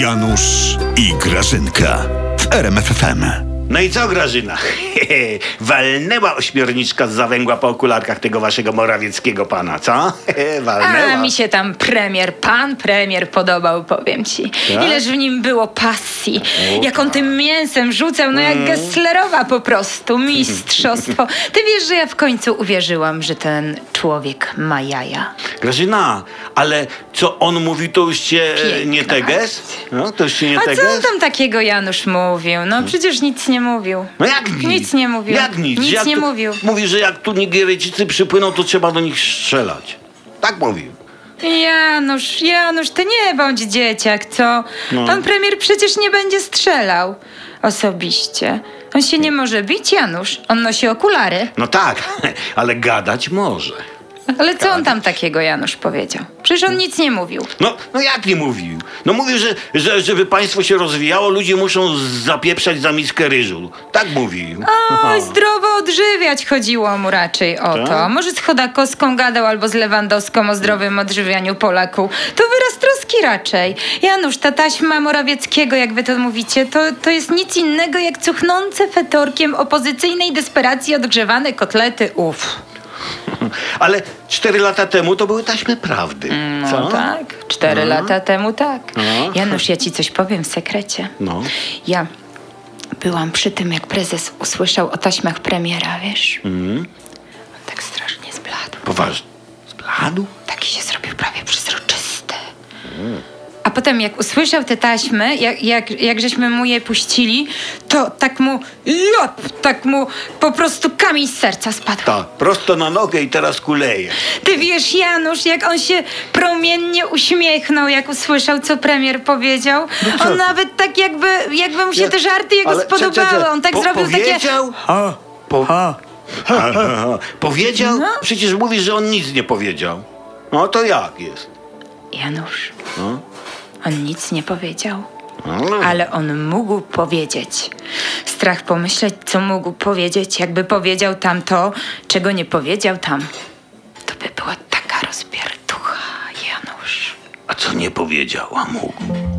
Janusz i Grażynka w RMFFM. No i co, Grażyna? Walnęła ośmiorniczka z zawęgła po okularkach tego waszego morawieckiego pana, co? Walnęła. A mi się tam premier, pan premier podobał, powiem ci. Tak? Ileż w nim było pasji. Jak on tym mięsem rzucał, no Mm. jak Gesslerowa po prostu. Mistrzostwo. Ty wiesz, że ja w końcu uwierzyłam, że ten człowiek ma jaja. Grażyna, ale co on mówi, to już cię e, Piękna nie teges? No, to już cię nie A co teges? on tam takiego Janusz mówił? No przecież nic nie mówił. No jak nic? Nic nie mówił. Jak nic? Nic jak nie tu, mówił. Mówi, że jak tu Nigeryjczycy przypłyną, to trzeba do nich strzelać. Tak mówił. Janusz, Janusz, ty nie bądź dzieciak, co? No. Pan premier przecież nie będzie strzelał osobiście. On się nie może bić, Janusz. On nosi okulary. No tak, ale gadać może. Ale co on tam takiego, Janusz, powiedział? Przecież on nic nie mówił. No, no jak nie mówił? No mówił, że, że żeby państwo się rozwijało, ludzie muszą zapieprzać za miskę ryżu. Tak mówił. Oj, zdrowo odżywiać chodziło mu raczej o Tak? to. Może z Chodakowską gadał albo z Lewandowską o zdrowym odżywianiu Polaków. To wyraz troski raczej. Janusz, ta taśma Morawieckiego, jak wy to mówicie, to, to jest nic innego jak cuchnące fetorkiem opozycyjnej desperacji odgrzewane kotlety. Uff. Ale cztery lata temu to były taśmy prawdy. No Co? tak, cztery lata temu tak. No. Janusz, ja ci coś powiem w sekrecie. No. Ja byłam przy tym, jak prezes usłyszał o taśmach premiera, wiesz? Mm. On tak strasznie zbladł. Poważnie. Zbladł? Taki się zrobił prawie przezroczysty. A potem jak usłyszał te taśmy, jak, jak, jak żeśmy mu je puścili, to tak mu, jop, tak mu po prostu kamień z serca spadł. Tak, prosto na nogę i teraz kuleje. Ty wiesz, Janusz, jak on się promiennie uśmiechnął, jak usłyszał, co premier powiedział. No co on nawet tak jakby, jakby mu się Ja- te żarty jego spodobały. cze- cze- cze- On tak po- zrobił takie... powiedział? Po... Ha, ha, ha. Powiedział? No. Przecież mówi, że on nic nie powiedział. No to jak jest? Janusz, No. On nic nie powiedział. No. Ale on mógł powiedzieć. Strach pomyśleć, co mógł powiedzieć, jakby powiedział tam to, czego nie powiedział tam. To by była taka rozpierducha, Janusz. A co nie powiedział, a mógł?